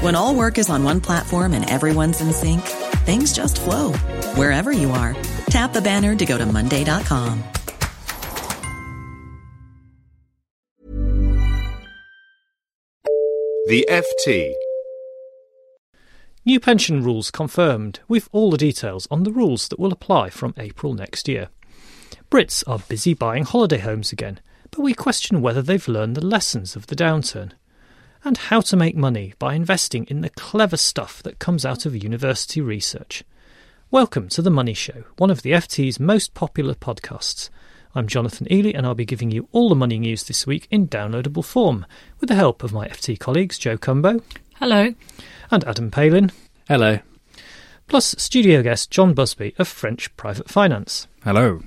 When all work is on one platform and everyone's in sync, things just flow wherever you are. Tap the banner to go to Monday.com. The FT. New pension rules confirmed, with all the details on the rules that will apply from April next year. Brits are busy buying holiday homes again, but we question whether they've learned the lessons of the downturn and how to make money by investing in the clever stuff that comes out of university research. Welcome to The Money Show, one of the FT's most popular podcasts. I'm Jonathan Eley, and I'll be giving you all the money news this week in downloadable form, with the help of my FT colleagues Jo Cumbo. Hello. And Adam Palin. Hello. Plus studio guest John Busby of French Private Finance. Hello.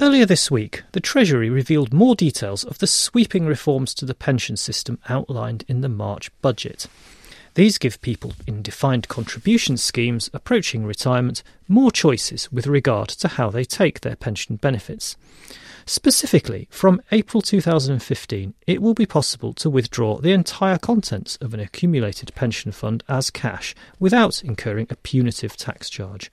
Earlier this week, the Treasury revealed more details of the sweeping reforms to the pension system outlined in the March budget. These give people in defined contribution schemes approaching retirement more choices with regard to how they take their pension benefits. Specifically, from April 2015, it will be possible to withdraw the entire contents of an accumulated pension fund as cash without incurring a punitive tax charge.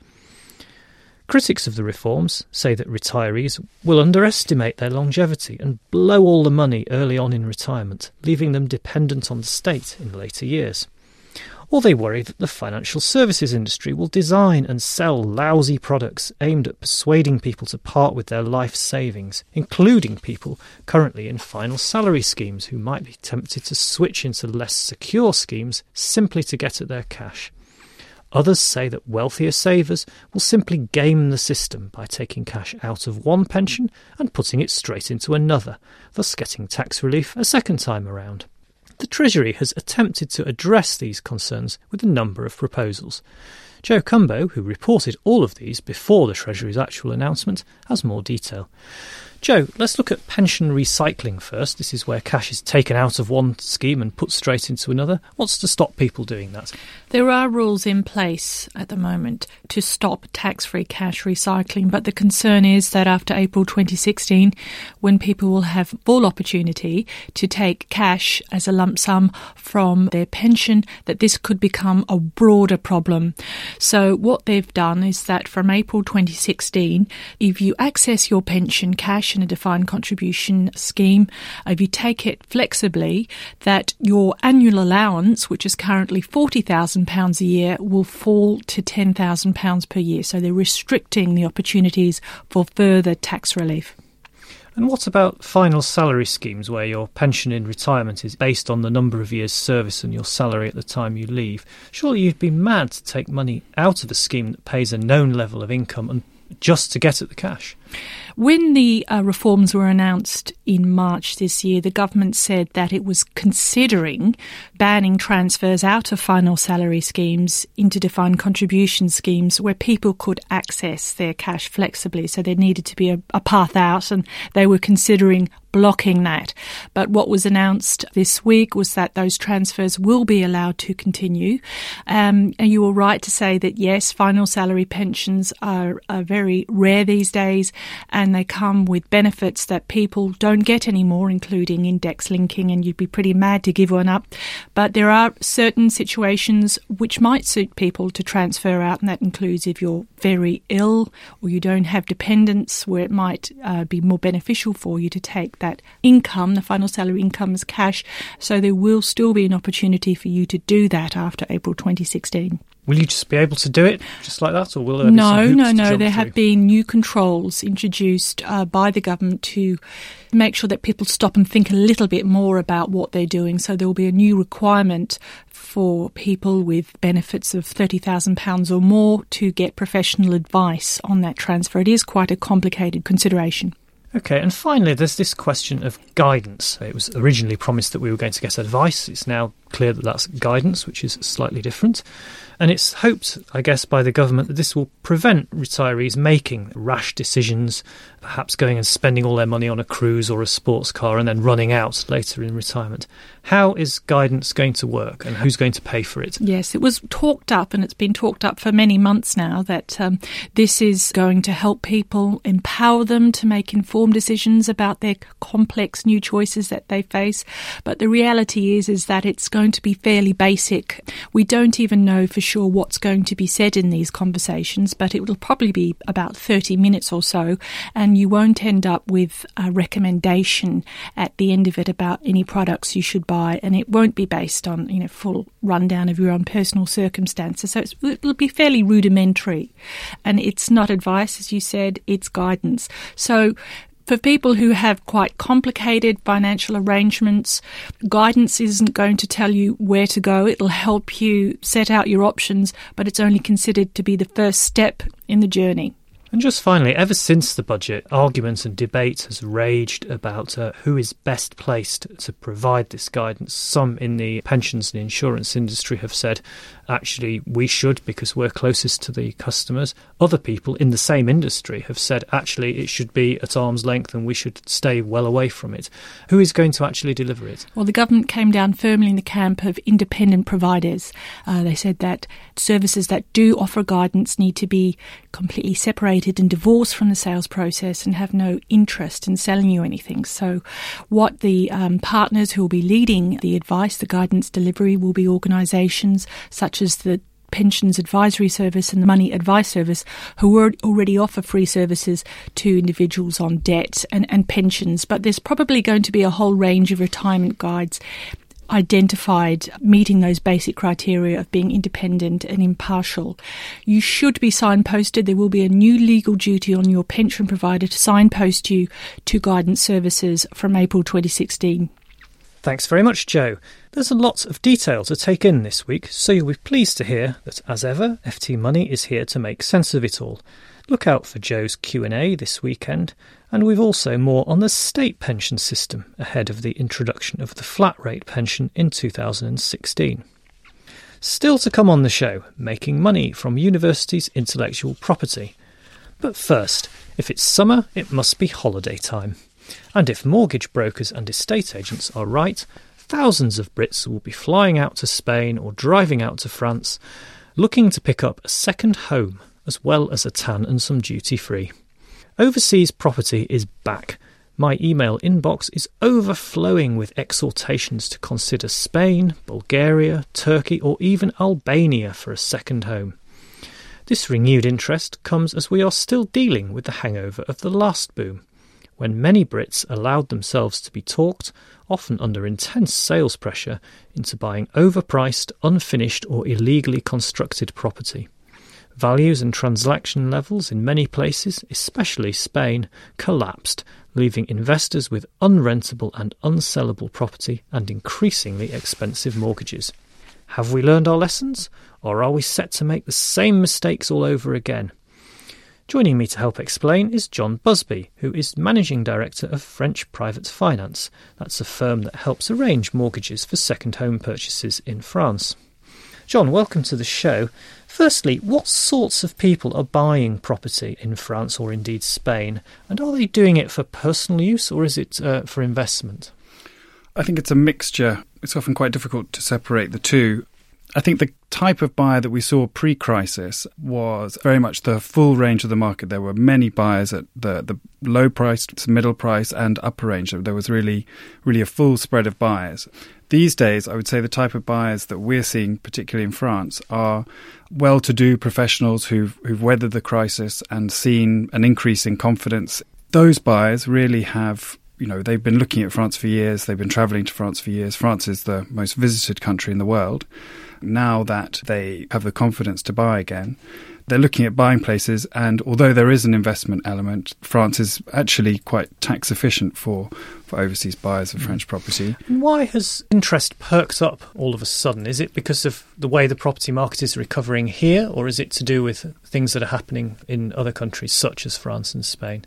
Critics of the reforms say that retirees will underestimate their longevity and blow all the money early on in retirement, leaving them dependent on the state in later years. Or they worry that the financial services industry will design and sell lousy products aimed at persuading people to part with their life savings, including people currently in final salary schemes who might be tempted to switch into less secure schemes simply to get at their cash. Others say that wealthier savers will simply game the system by taking cash out of one pension and putting it straight into another, thus getting tax relief a second time around. The Treasury has attempted to address these concerns with a number of proposals. Jo Cumbo, who reported all of these before the Treasury's actual announcement, has more detail. Jo, let's look at pension recycling first. This is where cash is taken out of one scheme and put straight into another. What's to stop people doing that? There are rules in place at the moment to stop tax free cash recycling, but the concern is that after April 2016, when people will have full opportunity to take cash as a lump sum from their pension, that this could become a broader problem. So, what they've done is that from April 2016, if you access your pension cash a defined contribution scheme, uh, if you take it flexibly, that your annual allowance, which is currently £40,000 a year, will fall to £10,000 per year. So they're restricting the opportunities for further tax relief. And what about final salary schemes where your pension in retirement is based on the number of years' service and your salary at the time you leave? Surely you'd be mad to take money out of a scheme that pays a known level of income and just to get at the cash. When the uh, reforms were announced in March this year, the government said that it was considering banning transfers out of final salary schemes into defined contribution schemes where people could access their cash flexibly. So there needed to be a, a path out, and they were considering blocking that. But what was announced this week was that those transfers will be allowed to continue. Um, and you were right to say that yes, final salary pensions are, are very rare these days and they come with benefits that people don't get anymore, including index linking, and you'd be pretty mad to give one up. But there are certain situations which might suit people to transfer out, and that includes if you're very ill or you don't have dependents, where it might uh, be more beneficial for you to take that income, the final salary income, as cash. So there will still be an opportunity for you to do that after April 2016. Will you just be able to do it just like that, or will there no, be some no, no? There through? have been new controls introduced uh, by the government to make sure that people stop and think a little bit more about what they're doing. So there will be a new requirement for people with benefits of thirty thousand pounds or more to get professional advice on that transfer. It is quite a complicated consideration. Okay, and finally, there's this question of guidance. It was originally promised that we were going to get advice. It's now clear that that's guidance, which is slightly different. And it's hoped, I guess, by the government that this will prevent retirees making rash decisions, perhaps going and spending all their money on a cruise or a sports car and then running out later in retirement. How is guidance going to work and who's going to pay for it? Yes, it was talked up, and it's been talked up for many months now that um, this is going to help people, empower them to make informed decisions about their complex new choices that they face. But the reality is, is that it's going to be fairly basic. We don't even know for sure what's going to be said in these conversations, but it will probably be about 30 minutes or so, and you won't end up with a recommendation at the end of it about any products you should buy, and it won't be based on you know full rundown of your own personal circumstances. So it'll be fairly rudimentary, and it's not advice, as you said, it's guidance. So for people who have quite complicated financial arrangements, guidance isn't going to tell you where to go. It'll help you set out your options, but it's only considered to be the first step in the journey. And just finally, ever since the budget, arguments and debate has raged about uh, who is best placed to provide this guidance. Some in the pensions and insurance industry have said, actually, we should because we're closest to the customers. Other people in the same industry have said, actually, it should be at arm's length and we should stay well away from it. Who is going to actually deliver it? Well, the government came down firmly in the camp of independent providers. Uh, they said that services that do offer guidance need to be completely separated and divorced from the sales process and have no interest in selling you anything. So, what the um, partners who will be leading the advice, the guidance delivery, will be organisations such as the Pensions Advisory Service and the Money Advice Service, who already offer free services to individuals on debt and, and pensions. But there's probably going to be a whole range of retirement guides identified meeting those basic criteria of being independent and impartial. You should be signposted. There will be a new legal duty on your pension provider to signpost you to guidance services from April 2016. Thanks very much, Jo. There's a lot of detail to take in this week, so you'll be pleased to hear that, as ever, FT Money is here to make sense of it all. Look out for Joe's Q&A this weekend, and we've also more on the state pension system ahead of the introduction of the flat rate pension in 2016. Still to come on the show, making money from universities' intellectual property. But first, if it's summer, it must be holiday time. And if mortgage brokers and estate agents are right, thousands of Brits will be flying out to Spain or driving out to France, looking to pick up a second home as well as a tan and some duty free. Overseas property is back. My email inbox is overflowing with exhortations to consider Spain, Bulgaria, Turkey, or even Albania for a second home. This renewed interest comes as we are still dealing with the hangover of the last boom, when many Brits allowed themselves to be talked, often under intense sales pressure, into buying overpriced, unfinished, or illegally constructed property. Values and transaction levels in many places, especially Spain, collapsed, leaving investors with unrentable and unsellable property and increasingly expensive mortgages. Have we learned our lessons, or are we set to make the same mistakes all over again? Joining me to help explain is John Busby, who is Managing Director of French Private Finance. That's a firm that helps arrange mortgages for second home purchases in France. John, welcome to the show. Firstly, what sorts of people are buying property in France or indeed Spain? And are they doing it for personal use or is it uh, for investment? I think it's a mixture. It's often quite difficult to separate the two. I think the type of buyer that we saw pre crisis was very much the full range of the market. There were many buyers at the, the low price, middle price, and upper range. There was really, really a full spread of buyers. These days, I would say the type of buyers that we're seeing, particularly in France, are well to do professionals who've, who've weathered the crisis and seen an increase in confidence. Those buyers really have you know, they've been looking at France for years, they've been traveling to France for years. France is the most visited country in the world. Now that they have the confidence to buy again, they're looking at buying places, and although there is an investment element, France is actually quite tax efficient for, for overseas buyers of mm. French property. Why has interest perked up all of a sudden? Is it because of the way the property market is recovering here, or is it to do with things that are happening in other countries such as France and Spain?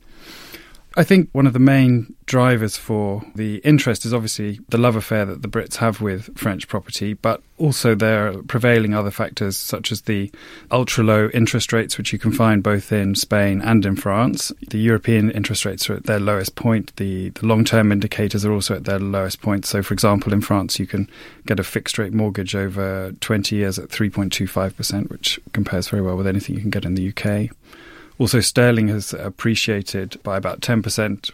I think one of the main drivers for the interest is obviously the love affair that the Brits have with French property, but also there are prevailing other factors such as the ultra low interest rates, which you can find both in Spain and in France. The European interest rates are at their lowest point. The, the long term indicators are also at their lowest point. So, for example, in France, you can get a fixed rate mortgage over 20 years at 3.25%, which compares very well with anything you can get in the UK. Also, sterling has appreciated by about 10%.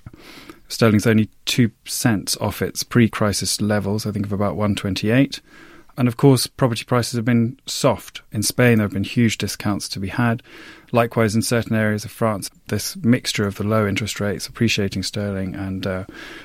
Sterling's only 2 cents off its pre crisis levels, I think of about 128. And of course, property prices have been soft. In Spain, there have been huge discounts to be had. Likewise, in certain areas of France, this mixture of the low interest rates, appreciating sterling, and uh,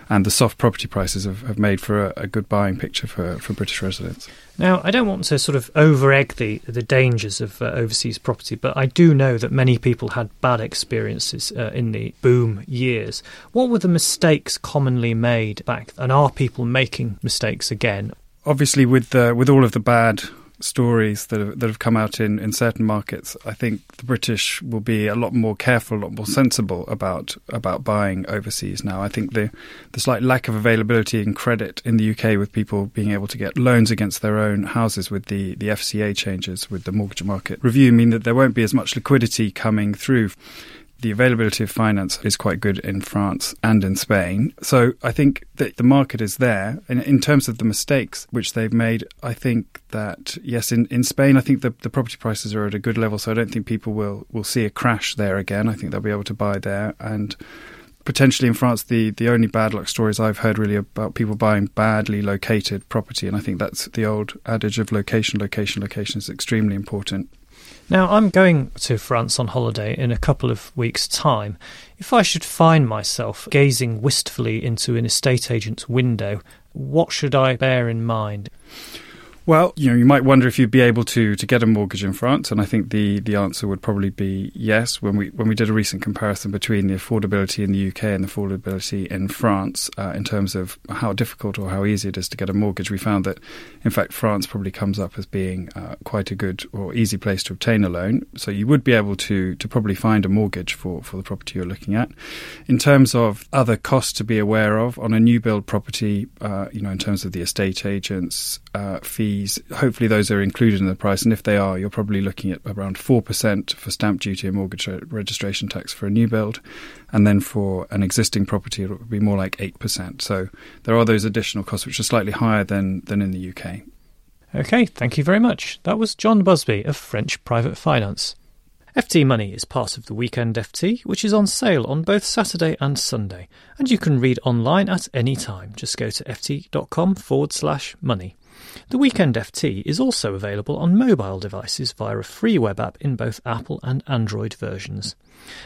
and the soft property prices have, have made for a, a, good buying picture for, for British residents. Now, I don't want to sort of over egg the, the dangers of uh, overseas property, but I do know that many people had bad experiences uh, in the boom years. What were the mistakes commonly made back, and are people making mistakes again? Obviously, with the, with all of the bad stories that have, that have come out in, in certain markets, I think the British will be a lot more careful, a lot more sensible about about buying overseas now. I think the the slight lack of availability and credit in the UK with people being able to get loans against their own houses with the, the FCA changes with the mortgage market review mean that there won't be as much liquidity coming through the availability of finance is quite good in France and in Spain. So I think that the market is there. And in terms of the mistakes which they've made, I think that, yes, in, in Spain, I think the, the property prices are at a good level. So I don't think people will, will see a crash there again. I think they'll be able to buy there. And potentially in France, the, the only bad luck stories I've heard really about people buying badly located property. And I think that's the old adage of location, location, location is extremely important. Now, I'm going to France on holiday in a couple of weeks' time. If I should find myself gazing wistfully into an estate agent's window, what should I bear in mind? Well, you know, you might wonder if you'd be able to to get a mortgage in France, and I think the the answer would probably be yes. When we when we did a recent comparison between the affordability in the UK and the affordability in France, uh, in terms of how difficult or how easy it is to get a mortgage, we found that, in fact, France probably comes up as being uh, quite a good or easy place to obtain a loan. So you would be able to to probably find a mortgage for for the property you're looking at. In terms of other costs to be aware of on a new build property, uh, you know, in terms of the estate agents uh, fees. Hopefully, those are included in the price, and if they are, you're probably looking at around four percent for stamp duty and mortgage registration tax for a new build, and then for an existing property, it would be more like eight percent. So there are those additional costs, which are slightly higher than than in the UK. Okay, thank you very much. That was John Busby of French Private Finance. FT Money is part of the Weekend FT, which is on sale on both Saturday and Sunday, and you can read online at any time. Just go to ft.com forward slash money. The Weekend FT is also available on mobile devices via a free web app in both Apple and Android versions.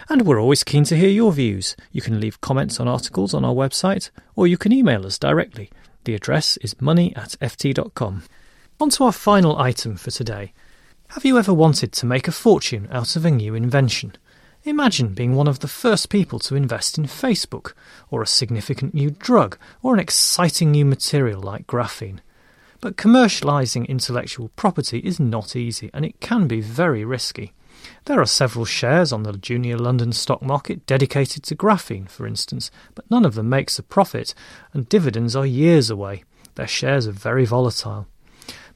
And we're always keen to hear your views. You can leave comments on articles on our website, or you can email us directly. The address is money at ft.com. On to our final item for today. Have you ever wanted to make a fortune out of a new invention? Imagine being one of the first people to invest in Facebook, or a significant new drug, or an exciting new material like graphene. But commercialising intellectual property is not easy and it can be very risky. There are several shares on the junior London stock market dedicated to graphene, for instance, but none of them makes a profit, and dividends are years away. Their shares are very volatile.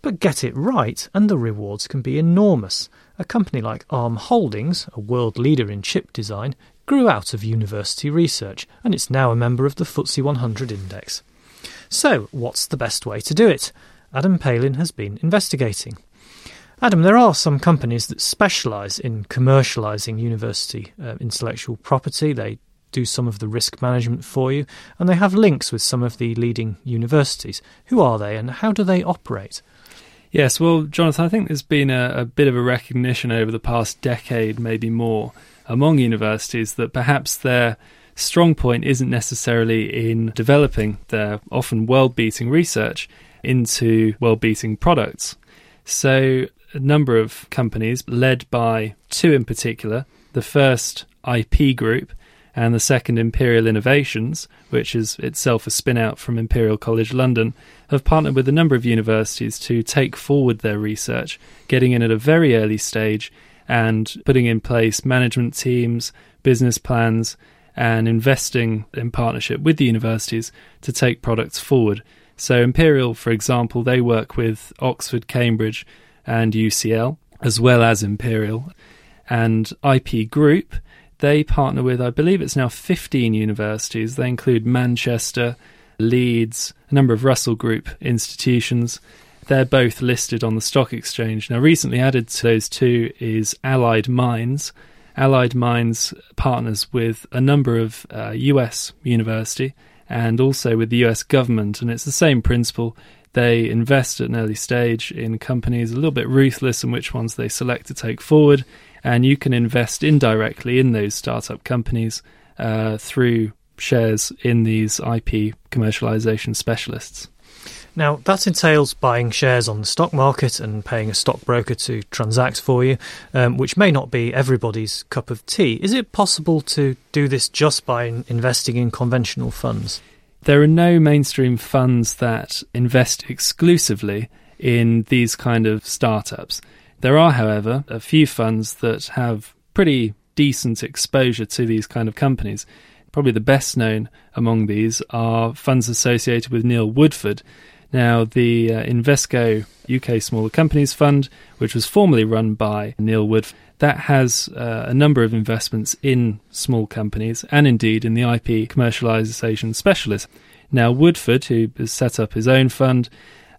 But get it right, and the rewards can be enormous. A company like ARM Holdings, a world leader in chip design, grew out of university research, and it's now a member of the FTSE 100 index. So, what's the best way to do it? Adam Palin has been investigating. Adam, there are some companies that specialise in commercialising university uh, intellectual property. They do some of the risk management for you, and they have links with some of the leading universities. Who are they, and how do they operate? Yes, well, Jonathan, I think there's been a, a bit of a recognition over the past decade, maybe more, among universities that perhaps their strong point isn't necessarily in developing their often world beating research into world beating products. So, a number of companies, led by two in particular, the first IP Group and the second Imperial Innovations, which is itself a spin out from Imperial College London, have partnered with a number of universities to take forward their research, getting in at a very early stage and putting in place management teams, business plans, and investing in partnership with the universities to take products forward. So, Imperial, for example, they work with Oxford, Cambridge, and UCL, as well as Imperial. And IP Group, they partner with, I believe it's now 15 universities. They include Manchester, Leeds, a number of Russell Group institutions. They're both listed on the stock exchange. Now, recently added to those two is Allied Minds. Allied Minds partners with a number of uh, US university and also with the US government, and it's the same principle. They invest at an early stage in companies, a little bit ruthless in which ones they select to take forward, and you can invest indirectly in those startup companies uh, through shares in these IP commercialization specialists. Now, that entails buying shares on the stock market and paying a stockbroker to transact for you, um, which may not be everybody's cup of tea. Is it possible to do this just by investing in conventional funds? There are no mainstream funds that invest exclusively in these kind of startups. There are, however, a few funds that have pretty decent exposure to these kind of companies. Probably the best known among these are funds associated with Neil Woodford, now, the uh, Invesco UK Smaller Companies Fund, which was formerly run by Neil Wood, that has uh, a number of investments in small companies and indeed in the IP commercialization specialist. Now, Woodford, who has set up his own fund,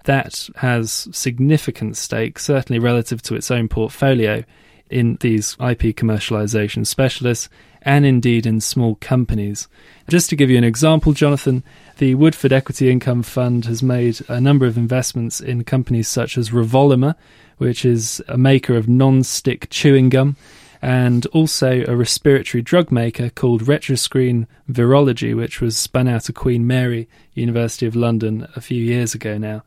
that has significant stakes, certainly relative to its own portfolio, in these IP commercialization specialists and indeed in small companies. Just to give you an example, Jonathan, the Woodford Equity Income Fund has made a number of investments in companies such as Revolymer, which is a maker of non stick chewing gum, and also a respiratory drug maker called Retroscreen Virology, which was spun out of Queen Mary, University of London, a few years ago now.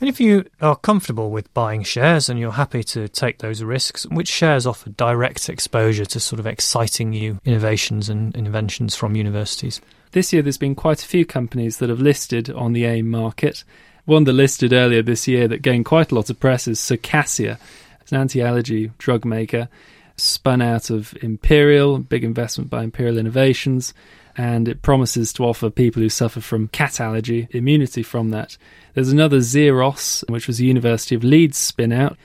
And if you are comfortable with buying shares and you're happy to take those risks, which shares offer direct exposure to sort of exciting new innovations and inventions from universities? This year, there's been quite a few companies that have listed on the AIM market. One that listed earlier this year that gained quite a lot of press is Circassia. It's an anti allergy drug maker spun out of Imperial, big investment by Imperial Innovations and it promises to offer people who suffer from cat allergy immunity from that. There's another Xeros, which was a University of Leeds spin out.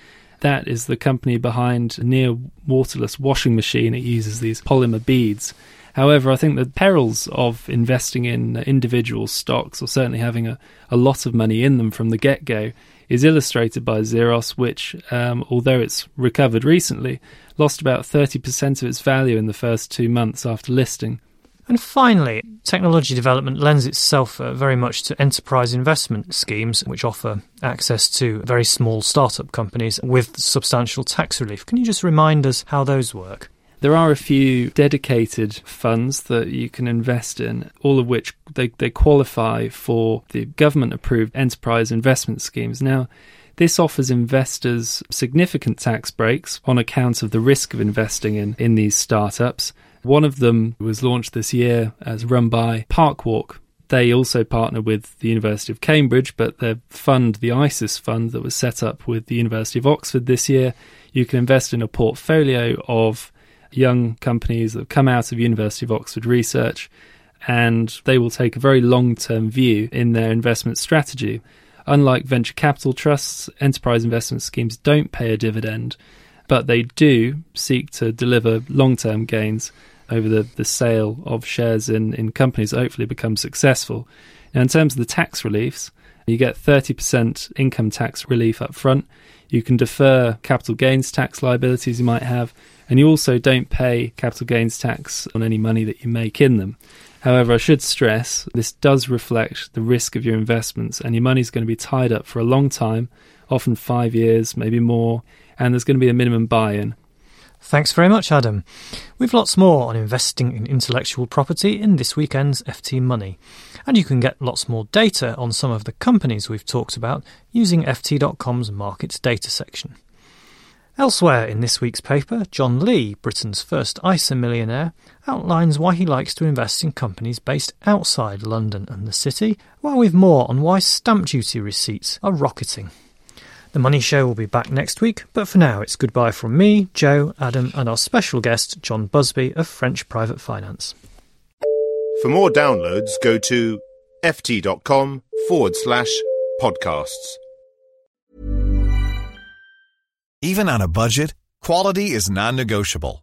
That is the company behind near waterless washing machine. It uses these polymer beads. However, I think the perils of investing in individual stocks, or certainly having a, a lot of money in them from the get go, is illustrated by Xeros, which, um, although it's recovered recently, lost about 30% of its value in the first two months after listing. And finally, technology development lends itself uh, very much to enterprise investment schemes, which offer access to very small startup companies with substantial tax relief. Can you just remind us how those work? There are a few dedicated funds that you can invest in, all of which they, they qualify for the government approved enterprise investment schemes. Now, this offers investors significant tax breaks on account of the risk of investing in, in these startups one of them was launched this year as run by Parkwalk. They also partner with the University of Cambridge, but their fund, the ISIS fund that was set up with the University of Oxford this year, you can invest in a portfolio of young companies that have come out of University of Oxford research and they will take a very long term view in their investment strategy. Unlike venture capital trusts, enterprise investment schemes don't pay a dividend, but they do seek to deliver long term gains over the, the sale of shares in, in companies that hopefully become successful. Now, in terms of the tax reliefs, you get 30% income tax relief up front. You can defer capital gains tax liabilities you might have, and you also don't pay capital gains tax on any money that you make in them. However, I should stress this does reflect the risk of your investments, and your money is going to be tied up for a long time, often five years, maybe more, and there's going to be a minimum buy in. Thanks very much, Adam. We've lots more on investing in intellectual property in this weekend's FT Money. And you can get lots more data on some of the companies we've talked about using FT.com's markets data section. Elsewhere in this week's paper, John Lee, Britain's first ISA millionaire, outlines why he likes to invest in companies based outside London and the city, while with more on why stamp duty receipts are rocketing. The Money Show will be back next week, but for now it's goodbye from me, Jo, Adam, and our special guest, John Busby of French Private Finance. For more downloads, go to ft.com forward slash podcasts. Even on a budget, quality is non negotiable.